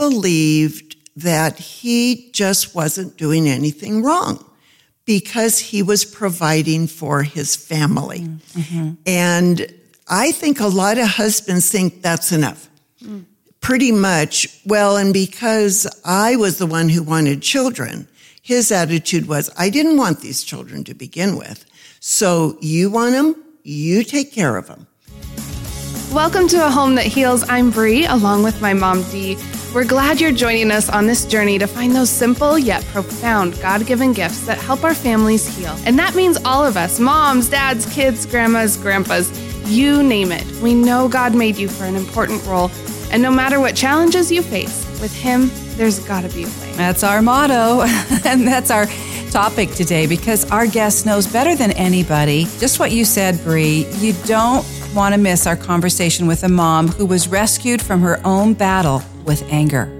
believed that he just wasn't doing anything wrong because he was providing for his family. Mm-hmm. And I think a lot of husbands think that's enough. Mm. Pretty much, well, and because I was the one who wanted children, his attitude was, I didn't want these children to begin with. So you want them, you take care of them. Welcome to A Home That Heals. I'm Brie, along with my mom, Dee. We're glad you're joining us on this journey to find those simple yet profound God given gifts that help our families heal. And that means all of us moms, dads, kids, grandmas, grandpas, you name it. We know God made you for an important role. And no matter what challenges you face, with Him, there's got to be a way. That's our motto. and that's our topic today because our guest knows better than anybody just what you said, Brie. You don't want to miss our conversation with a mom who was rescued from her own battle with anger.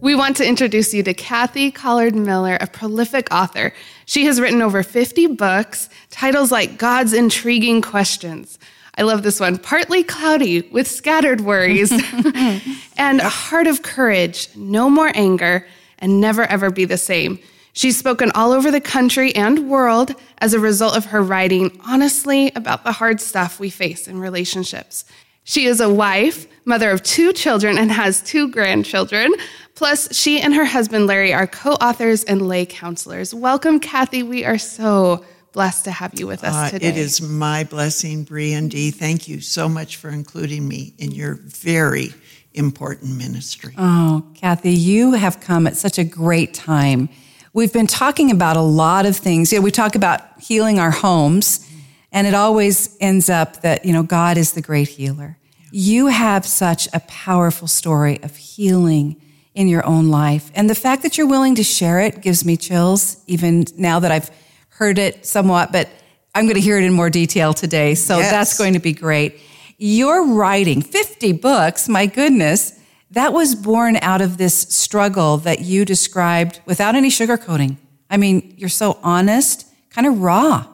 We want to introduce you to Kathy Collard Miller, a prolific author. She has written over 50 books, titles like God's Intriguing Questions. I love this one. Partly cloudy with scattered worries and a heart of courage, no more anger, and never ever be the same. She's spoken all over the country and world as a result of her writing honestly about the hard stuff we face in relationships. She is a wife, mother of two children, and has two grandchildren. Plus, she and her husband Larry are co authors and lay counselors. Welcome, Kathy. We are so blessed to have you with us uh, today. It is my blessing, Brie and Dee. Thank you so much for including me in your very important ministry. Oh, Kathy, you have come at such a great time We've been talking about a lot of things. You know, we talk about healing our homes, and it always ends up that, you know, God is the great healer. You have such a powerful story of healing in your own life. And the fact that you're willing to share it gives me chills, even now that I've heard it somewhat, but I'm going to hear it in more detail today. So yes. that's going to be great. You're writing 50 books, my goodness that was born out of this struggle that you described without any sugarcoating. I mean, you're so honest, kind of raw.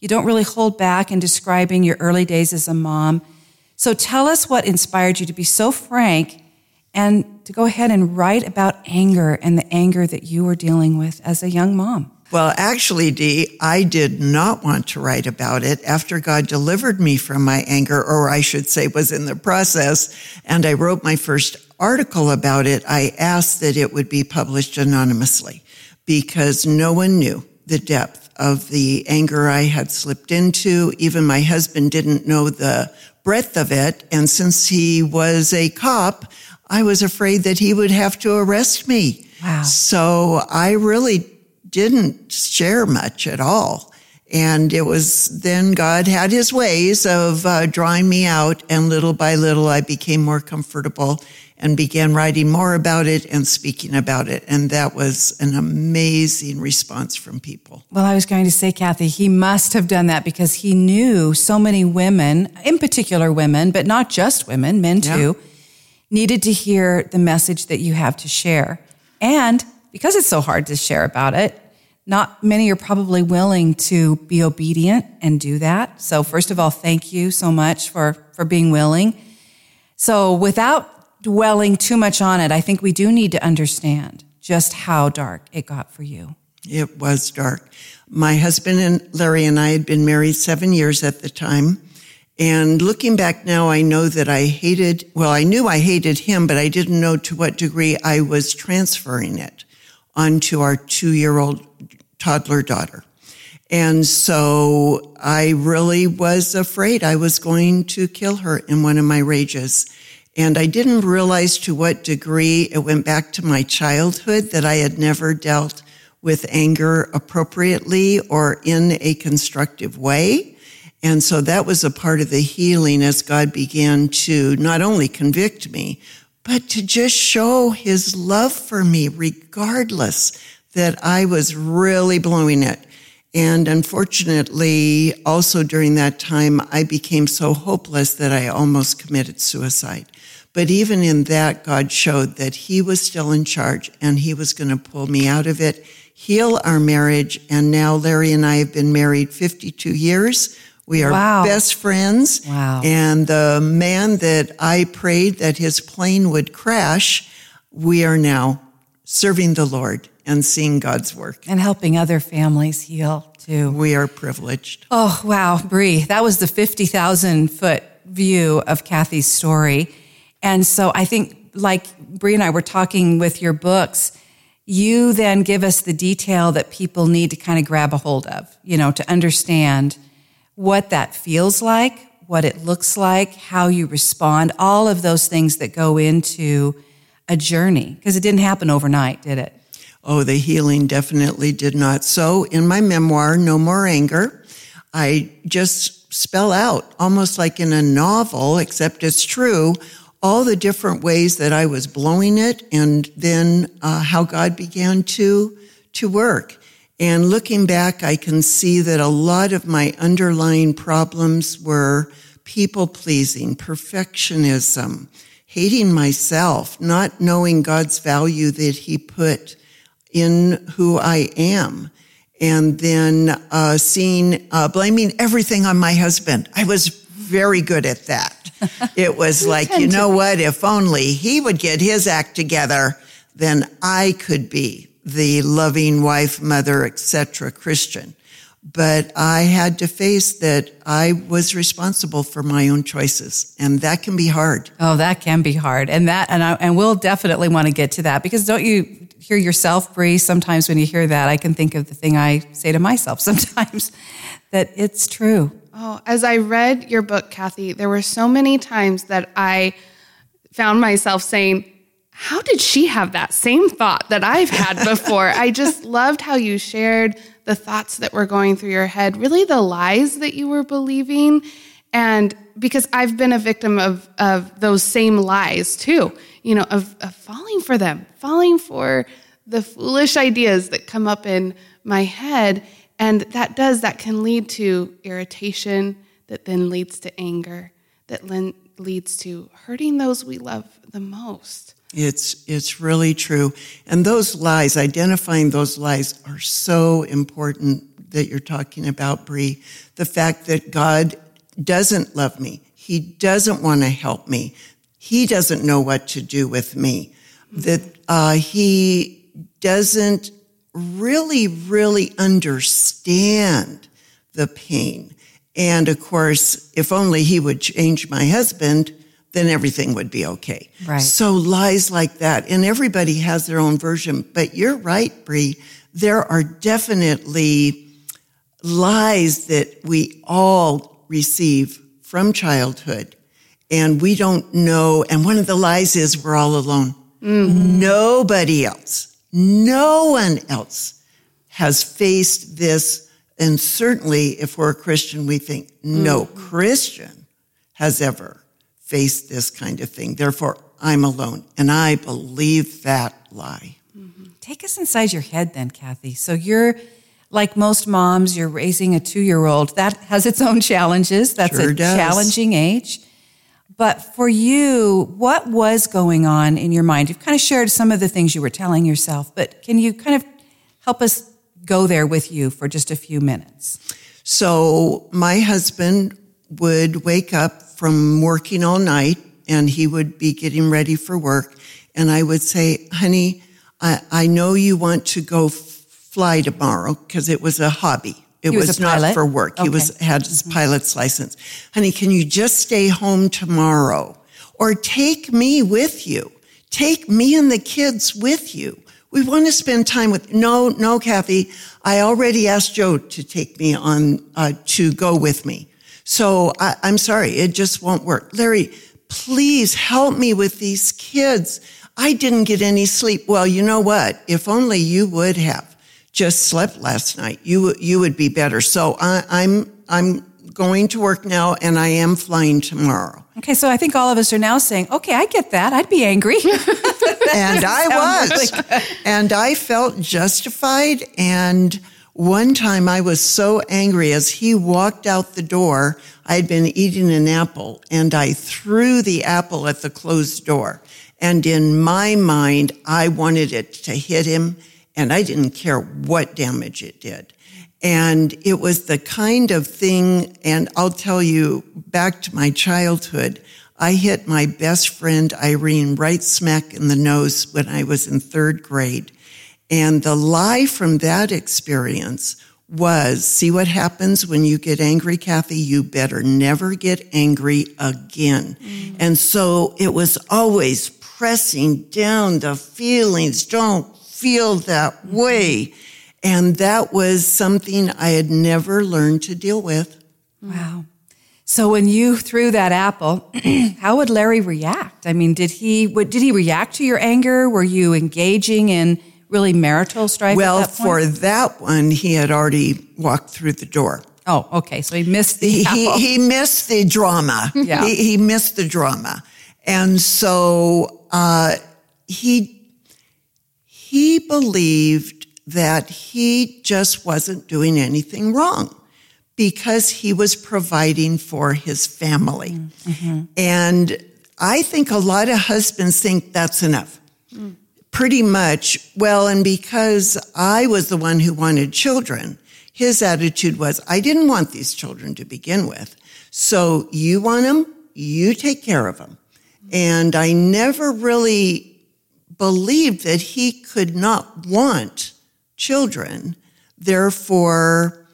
You don't really hold back in describing your early days as a mom. So tell us what inspired you to be so frank and to go ahead and write about anger and the anger that you were dealing with as a young mom. Well, actually, Dee, I did not want to write about it after God delivered me from my anger, or I should say was in the process. And I wrote my first article about it. I asked that it would be published anonymously because no one knew the depth of the anger I had slipped into. Even my husband didn't know the breadth of it. And since he was a cop, I was afraid that he would have to arrest me. Wow. So I really didn't share much at all. And it was then God had his ways of uh, drawing me out. And little by little, I became more comfortable and began writing more about it and speaking about it. And that was an amazing response from people. Well, I was going to say, Kathy, he must have done that because he knew so many women, in particular women, but not just women, men too, yeah. needed to hear the message that you have to share. And because it's so hard to share about it, not many are probably willing to be obedient and do that. So first of all, thank you so much for, for being willing. So without dwelling too much on it, I think we do need to understand just how dark it got for you. It was dark. My husband and Larry and I had been married seven years at the time. And looking back now, I know that I hated, well, I knew I hated him, but I didn't know to what degree I was transferring it onto our two year old toddler daughter. And so I really was afraid I was going to kill her in one of my rages. And I didn't realize to what degree it went back to my childhood that I had never dealt with anger appropriately or in a constructive way. And so that was a part of the healing as God began to not only convict me, but to just show his love for me, regardless that I was really blowing it. And unfortunately, also during that time, I became so hopeless that I almost committed suicide. But even in that, God showed that He was still in charge and He was going to pull me out of it, heal our marriage. And now Larry and I have been married 52 years. We are Wow. best friends. Wow. And the man that I prayed that his plane would crash, we are now serving the Lord and seeing God's work. And helping other families heal too. We are privileged. Oh, wow, Brie, that was the 50,000 foot view of Kathy's story. And so I think, like Brie and I were talking with your books, you then give us the detail that people need to kind of grab a hold of, you know, to understand what that feels like, what it looks like, how you respond, all of those things that go into a journey. Because it didn't happen overnight, did it? Oh, the healing definitely did not. So in my memoir, No More Anger, I just spell out almost like in a novel, except it's true, all the different ways that I was blowing it and then uh, how God began to, to work. And looking back, I can see that a lot of my underlying problems were people pleasing, perfectionism, hating myself, not knowing God's value that he put in who I am. And then uh, seeing, uh, blaming everything on my husband. I was very good at that. It was like, you know what? If only he would get his act together, then I could be the loving wife, mother, etc. Christian. But I had to face that I was responsible for my own choices, and that can be hard. Oh, that can be hard. And that, and I, and we'll definitely want to get to that because don't you hear yourself, Brie? Sometimes when you hear that, I can think of the thing I say to myself sometimes that it's true. Oh, as I read your book, Kathy, there were so many times that I found myself saying, How did she have that same thought that I've had before? I just loved how you shared the thoughts that were going through your head, really the lies that you were believing. And because I've been a victim of, of those same lies too, you know, of, of falling for them, falling for the foolish ideas that come up in my head. And that does, that can lead to irritation, that then leads to anger, that then leads to hurting those we love the most. It's, it's really true. And those lies, identifying those lies are so important that you're talking about, Brie. The fact that God doesn't love me. He doesn't want to help me. He doesn't know what to do with me. That, uh, he doesn't really, really understand the pain. And of course, if only he would change my husband, then everything would be okay. Right. So lies like that, and everybody has their own version. But you're right, Brie. There are definitely lies that we all receive from childhood, and we don't know. And one of the lies is we're all alone. Mm-hmm. Nobody else, no one else has faced this. And certainly, if we're a Christian, we think no mm-hmm. Christian has ever faced this kind of thing. Therefore, I'm alone. And I believe that lie. Mm-hmm. Take us inside your head then, Kathy. So you're like most moms, you're raising a two year old. That has its own challenges. That's Sure a does. challenging age. But for you, what was going on in your mind? You've kind of shared some of the things you were telling yourself, but can you kind of help us go there with you for just a few minutes? So my husband would wake up from working all night and he would be getting ready for work. And I would say, honey, I, I know you want to go f- fly tomorrow because it was a hobby. It He was was, not for work. He was had his pilot's license. Honey, can you just stay home tomorrow? Or take me with you. Take me and the kids with you. We want to spend time with, no, no, Kathy. I already asked Joe to take me on, uh, to go with me. So I, I'm sorry, it just won't work. Larry, please help me with these kids. I didn't get any sleep. Well, you know what? If only you would have just slept last night, you would- you would be better. So I, I'm I'm going to work now, and I am flying tomorrow. Okay, so I think all of us are now saying, okay, I get that. I'd be angry. and I was, and I felt justified. And one time I was so angry as he walked out the door. I had been eating an apple, and I threw the apple at the closed door. And in my mind, I wanted it to hit him, and I didn't care what damage it did. And it was the kind of thing, and I'll tell you back to my childhood, I hit my best friend Irene right smack in the nose when I was in third grade. And the lie from that experience was see what happens when you get angry, Kathy? You better never get angry again. Mm. And so it was always pressing down the feelings. Don't feel that way. And that was something I had never learned to deal with. Wow. So when you threw that apple, how would Larry react? I mean, did he what, did he react to your anger? Were you engaging in really marital strife? Well, that for that one, he had already walked through the door. Oh, okay. So he missed the he, he, he, missed the drama. yeah. He, he, missed the drama, and so uh, he he believed that he just wasn't doing anything wrong because he was providing for his family. Mm-hmm. And I think a lot of husbands think that's enough. Mm. Pretty much, well, and because I was the one who wanted children, his attitude was, I didn't want these children to begin with. So you want them, you take care of them. And I never really believed that he could not want children. Therefore,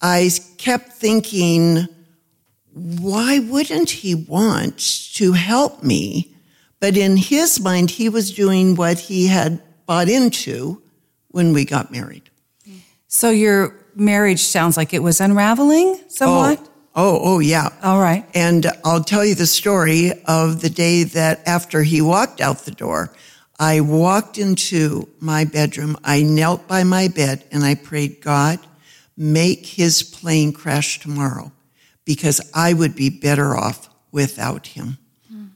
I kept thinking, why wouldn't he want to help me? But in his mind, he was doing what he had bought into when we got married. So your marriage sounds like it was unraveling somewhat? Oh, oh, oh yeah. All right. And I'll tell you the story of the day that after he walked out the door, I walked into my bedroom. I knelt by my bed and I prayed, God, make his plane crash tomorrow because I would be better off without him. Mm.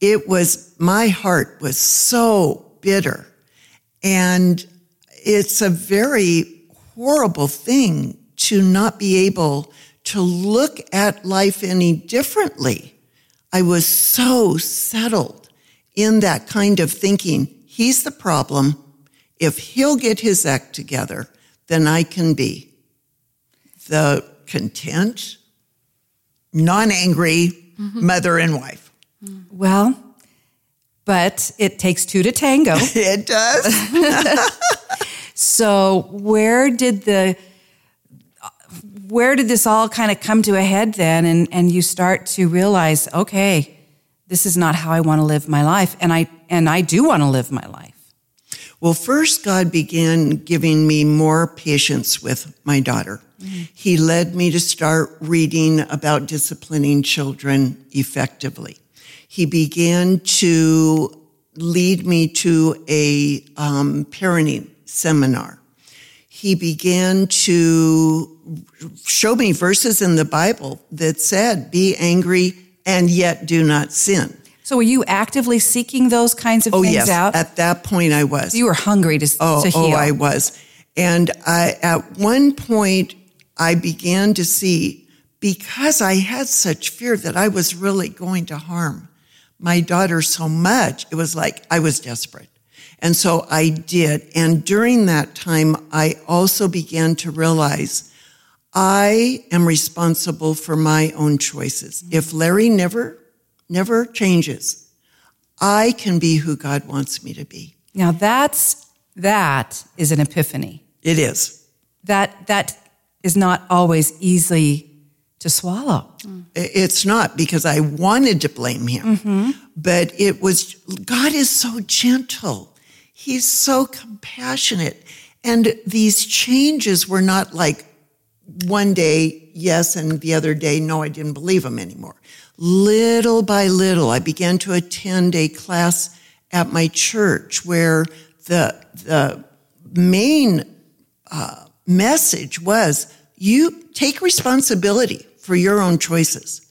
It was, my heart was so bitter. And it's a very horrible thing to not be able to look at life any differently. I was so settled in that kind of thinking. He's the problem. If he'll get his act together, then I can be the content, non angry mm-hmm. mother and wife. Well, but it takes two to tango. it does. so, where did the where did this all kind of come to a head then and, and you start to realize okay this is not how i want to live my life and i and i do want to live my life well first god began giving me more patience with my daughter he led me to start reading about disciplining children effectively. He began to lead me to a um, parenting seminar. He began to show me verses in the Bible that said, be angry and yet do not sin. So were you actively seeking those kinds of oh, things yes. out? At that point I was. You were hungry to, oh, to oh, heal. Oh, I was. And I, at one point, I began to see because I had such fear that I was really going to harm my daughter so much, it was like I was desperate. And so I did. And during that time, I also began to realize I am responsible for my own choices. If Larry never, never changes, I can be who God wants me to be. Now that's, that is an epiphany. It is. That, that is not always easy to swallow. It's not because I wanted to blame him, mm-hmm. but it was God is so gentle. He's so compassionate. And these changes were not like one day, yes, and the other day, no, I didn't believe him anymore. Little by little, I began to attend a class at my church where the, the main uh, message was you take responsibility for your own choices.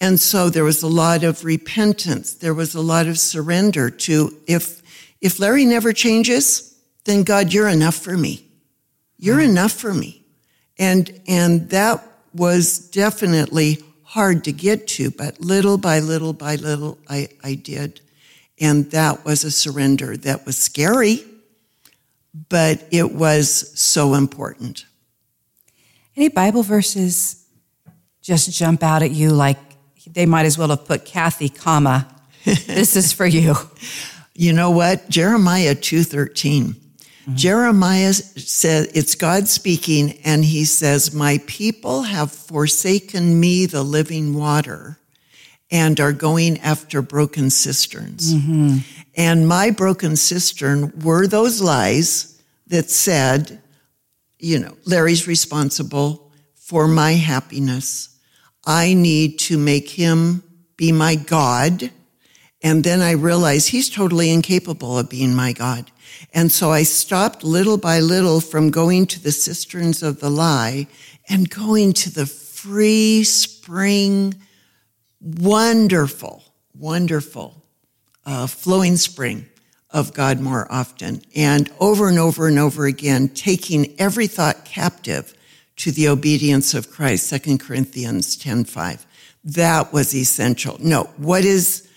And so there was a lot of repentance. There was a lot of surrender to if, if Larry never changes, then God, you're enough for me. You're enough for me. And, and that was definitely hard to get to, but little by little by little, I, I did. And that was a surrender that was scary, but it was so important. Any Bible verses just jump out at you like they might as well have put Kathy, comma, this is for you. You know what? Jeremiah 2:13. Mm-hmm. Jeremiah says it's God speaking and he says, "My people have forsaken me the living water and are going after broken cisterns." Mm-hmm. And my broken cistern were those lies that said, you know, Larry's responsible for my happiness. I need to make him be my God and then I realize he's totally incapable of being my God. And so I stopped little by little from going to the cisterns of the lie and going to the free spring, wonderful, wonderful, uh, flowing spring of God more often. And over and over and over again, taking every thought captive to the obedience of Christ, 2 Corinthians 10 5. That was essential. No, what is,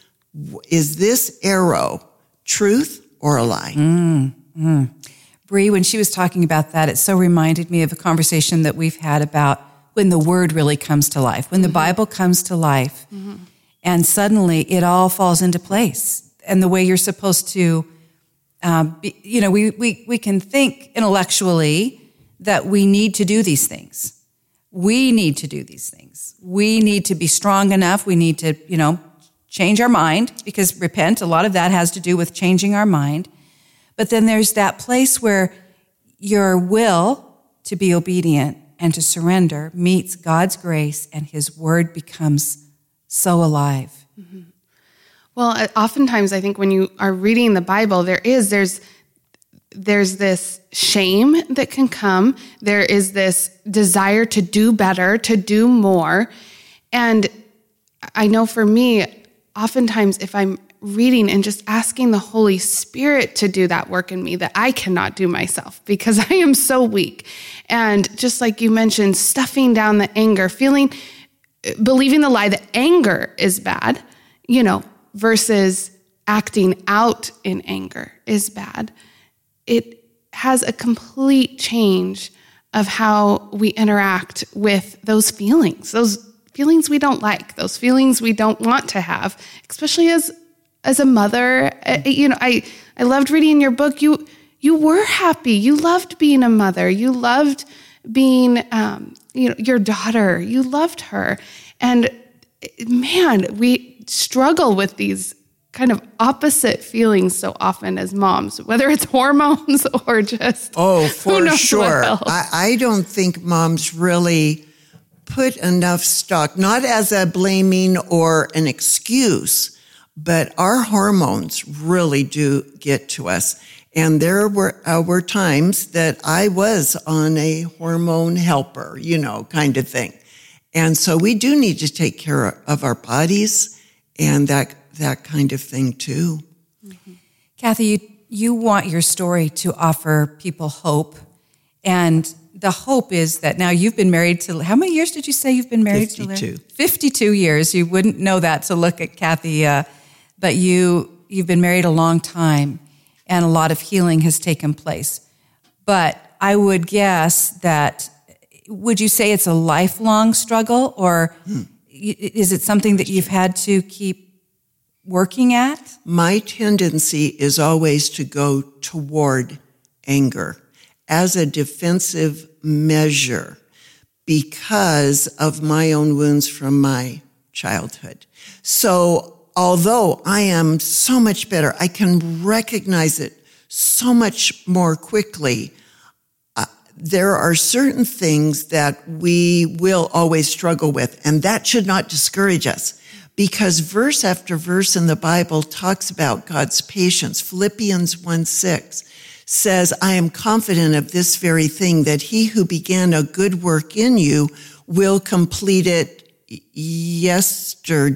is this arrow truth or a lie? Mm, mm. Brie, when she was talking about that, it so reminded me of a conversation that we've had about when the word really comes to life, when the mm-hmm. Bible comes to life, mm-hmm. and suddenly it all falls into place. And the way you're supposed to, um, be, you know, we, we, we can think intellectually that we need to do these things. We need to do these things. We need to be strong enough. We need to, you know, change our mind because repent, a lot of that has to do with changing our mind. But then there's that place where your will to be obedient and to surrender meets God's grace and his word becomes so alive. Mm-hmm. Well, oftentimes I think when you are reading the Bible, there is, there's, there's this shame that can come. There is this desire to do better, to do more. And I know for me, oftentimes if I'm reading and just asking the Holy Spirit to do that work in me that I cannot do myself because I am so weak. And just like you mentioned, stuffing down the anger, feeling, believing the lie that anger is bad, you know, versus acting out in anger is bad. It has a complete change of how we interact with those feelings, those feelings we don't like, those feelings we don't want to have, especially as as a mother. Uh, you know, I I loved reading your book. You you were happy. You loved being a mother. You loved being um, you know your daughter. You loved her, and man, we struggle with these kind of opposite feelings so often as moms, whether it's hormones or just oh, for sure. I, I don't think moms really put enough stock, not as a blaming or an excuse, but our hormones really do get to us. And there were, uh, were times that I was on a hormone helper, you know, kind of thing. And so we do need to take care of our bodies and that, that kind of thing too. Mm-hmm. Kathy, you, you want your story to offer people hope and the hope is that now you've been married to how many years did you say you've been married 52. to? 52 years. You wouldn't know that to look at Kathy, uh, but you you've been married a long time, and a lot of healing has taken place. But I would guess that would you say it's a lifelong struggle, or hmm. is it something that you've had to keep working at? My tendency is always to go toward anger as a defensive measure because of my own wounds from my childhood. So although I am so much better, I can recognize it so much more quickly. Uh, there are certain things that we will always struggle with, and that should not discourage us because verse after verse in the Bible talks about God's patience. Philippians 1 6 says, I am confident of this very thing, that he who began a good work in you will complete it yesterday.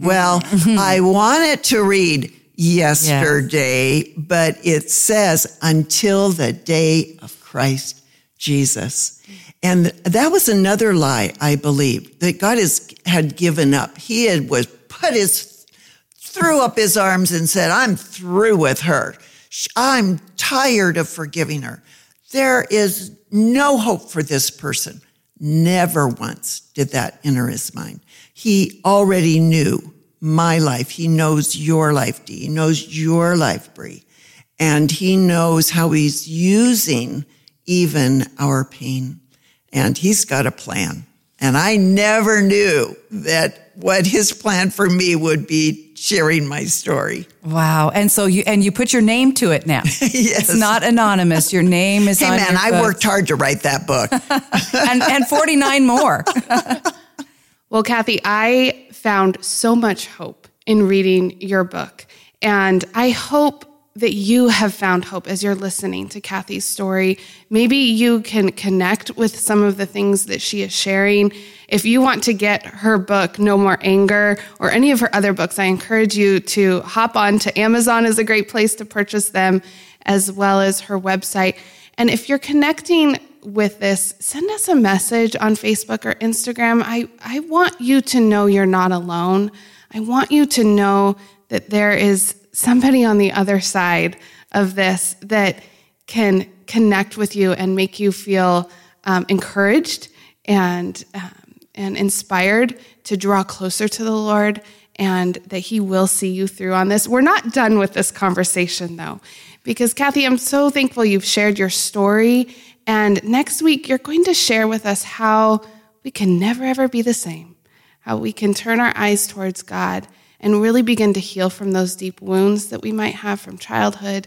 Well, mm-hmm. I wanted to read yesterday, yes. but it says until the day of Christ Jesus. And that was another lie, I believe, that God has, had given up. He had was put his, threw up his arms and said, I'm through with her. I'm tired of forgiving her. There is no hope for this person. Never once did that enter his mind. He already knew my life. He knows your life, Dee. He knows your life, Brie. And he knows how he's using even our pain. And he's got a plan. And I never knew that what his plan for me would be sharing my story. Wow. And so you and you put your name to it now. yes. It's not anonymous. Your name is hey on man, your I book. worked hard to write that book. and and 49 more. Well, Kathy, I found so much hope in reading your book. And I hope that you have found hope as you're listening to Kathy's story. Maybe you can connect with some of the things that she is sharing. If you want to get her book, No More Anger, or any of her other books, I encourage you to hop on to Amazon is a great place to purchase them, as well as her website. And if you're connecting with this, send us a message on Facebook or Instagram. I, I want you to know you're not alone. I want you to know that there is somebody on the other side of this that can connect with you and make you feel um, encouraged and um, and inspired to draw closer to the Lord and that He will see you through on this. We're not done with this conversation though, because Kathy, I'm so thankful you've shared your story. And next week, you're going to share with us how we can never ever be the same, how we can turn our eyes towards God and really begin to heal from those deep wounds that we might have from childhood,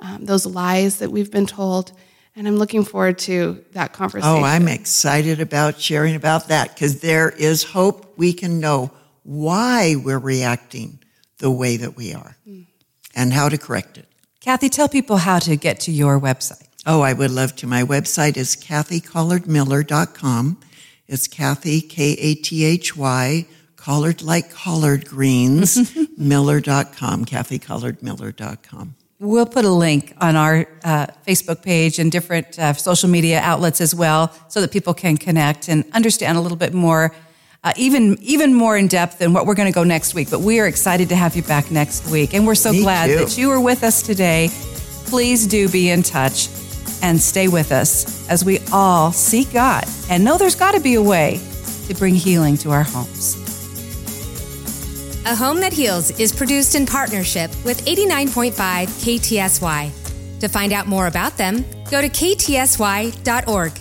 um, those lies that we've been told. And I'm looking forward to that conversation. Oh, I'm excited about sharing about that because there is hope. We can know why we're reacting the way that we are mm. and how to correct it. Kathy, tell people how to get to your website. Oh, I would love to. My website is kathycollardmiller.com. It's Kathy, K A T H Y, collard like collard greens, miller.com, kathycollardmiller.com. We'll put a link on our uh, Facebook page and different uh, social media outlets as well so that people can connect and understand a little bit more, uh, even, even more in depth than what we're going to go next week. But we are excited to have you back next week. And we're so Me glad too. that you were with us today. Please do be in touch and stay with us as we all seek God and know there's got to be a way to bring healing to our homes. A Home That Heals is produced in partnership with 89.5 KTSY. To find out more about them, go to ktsy.org.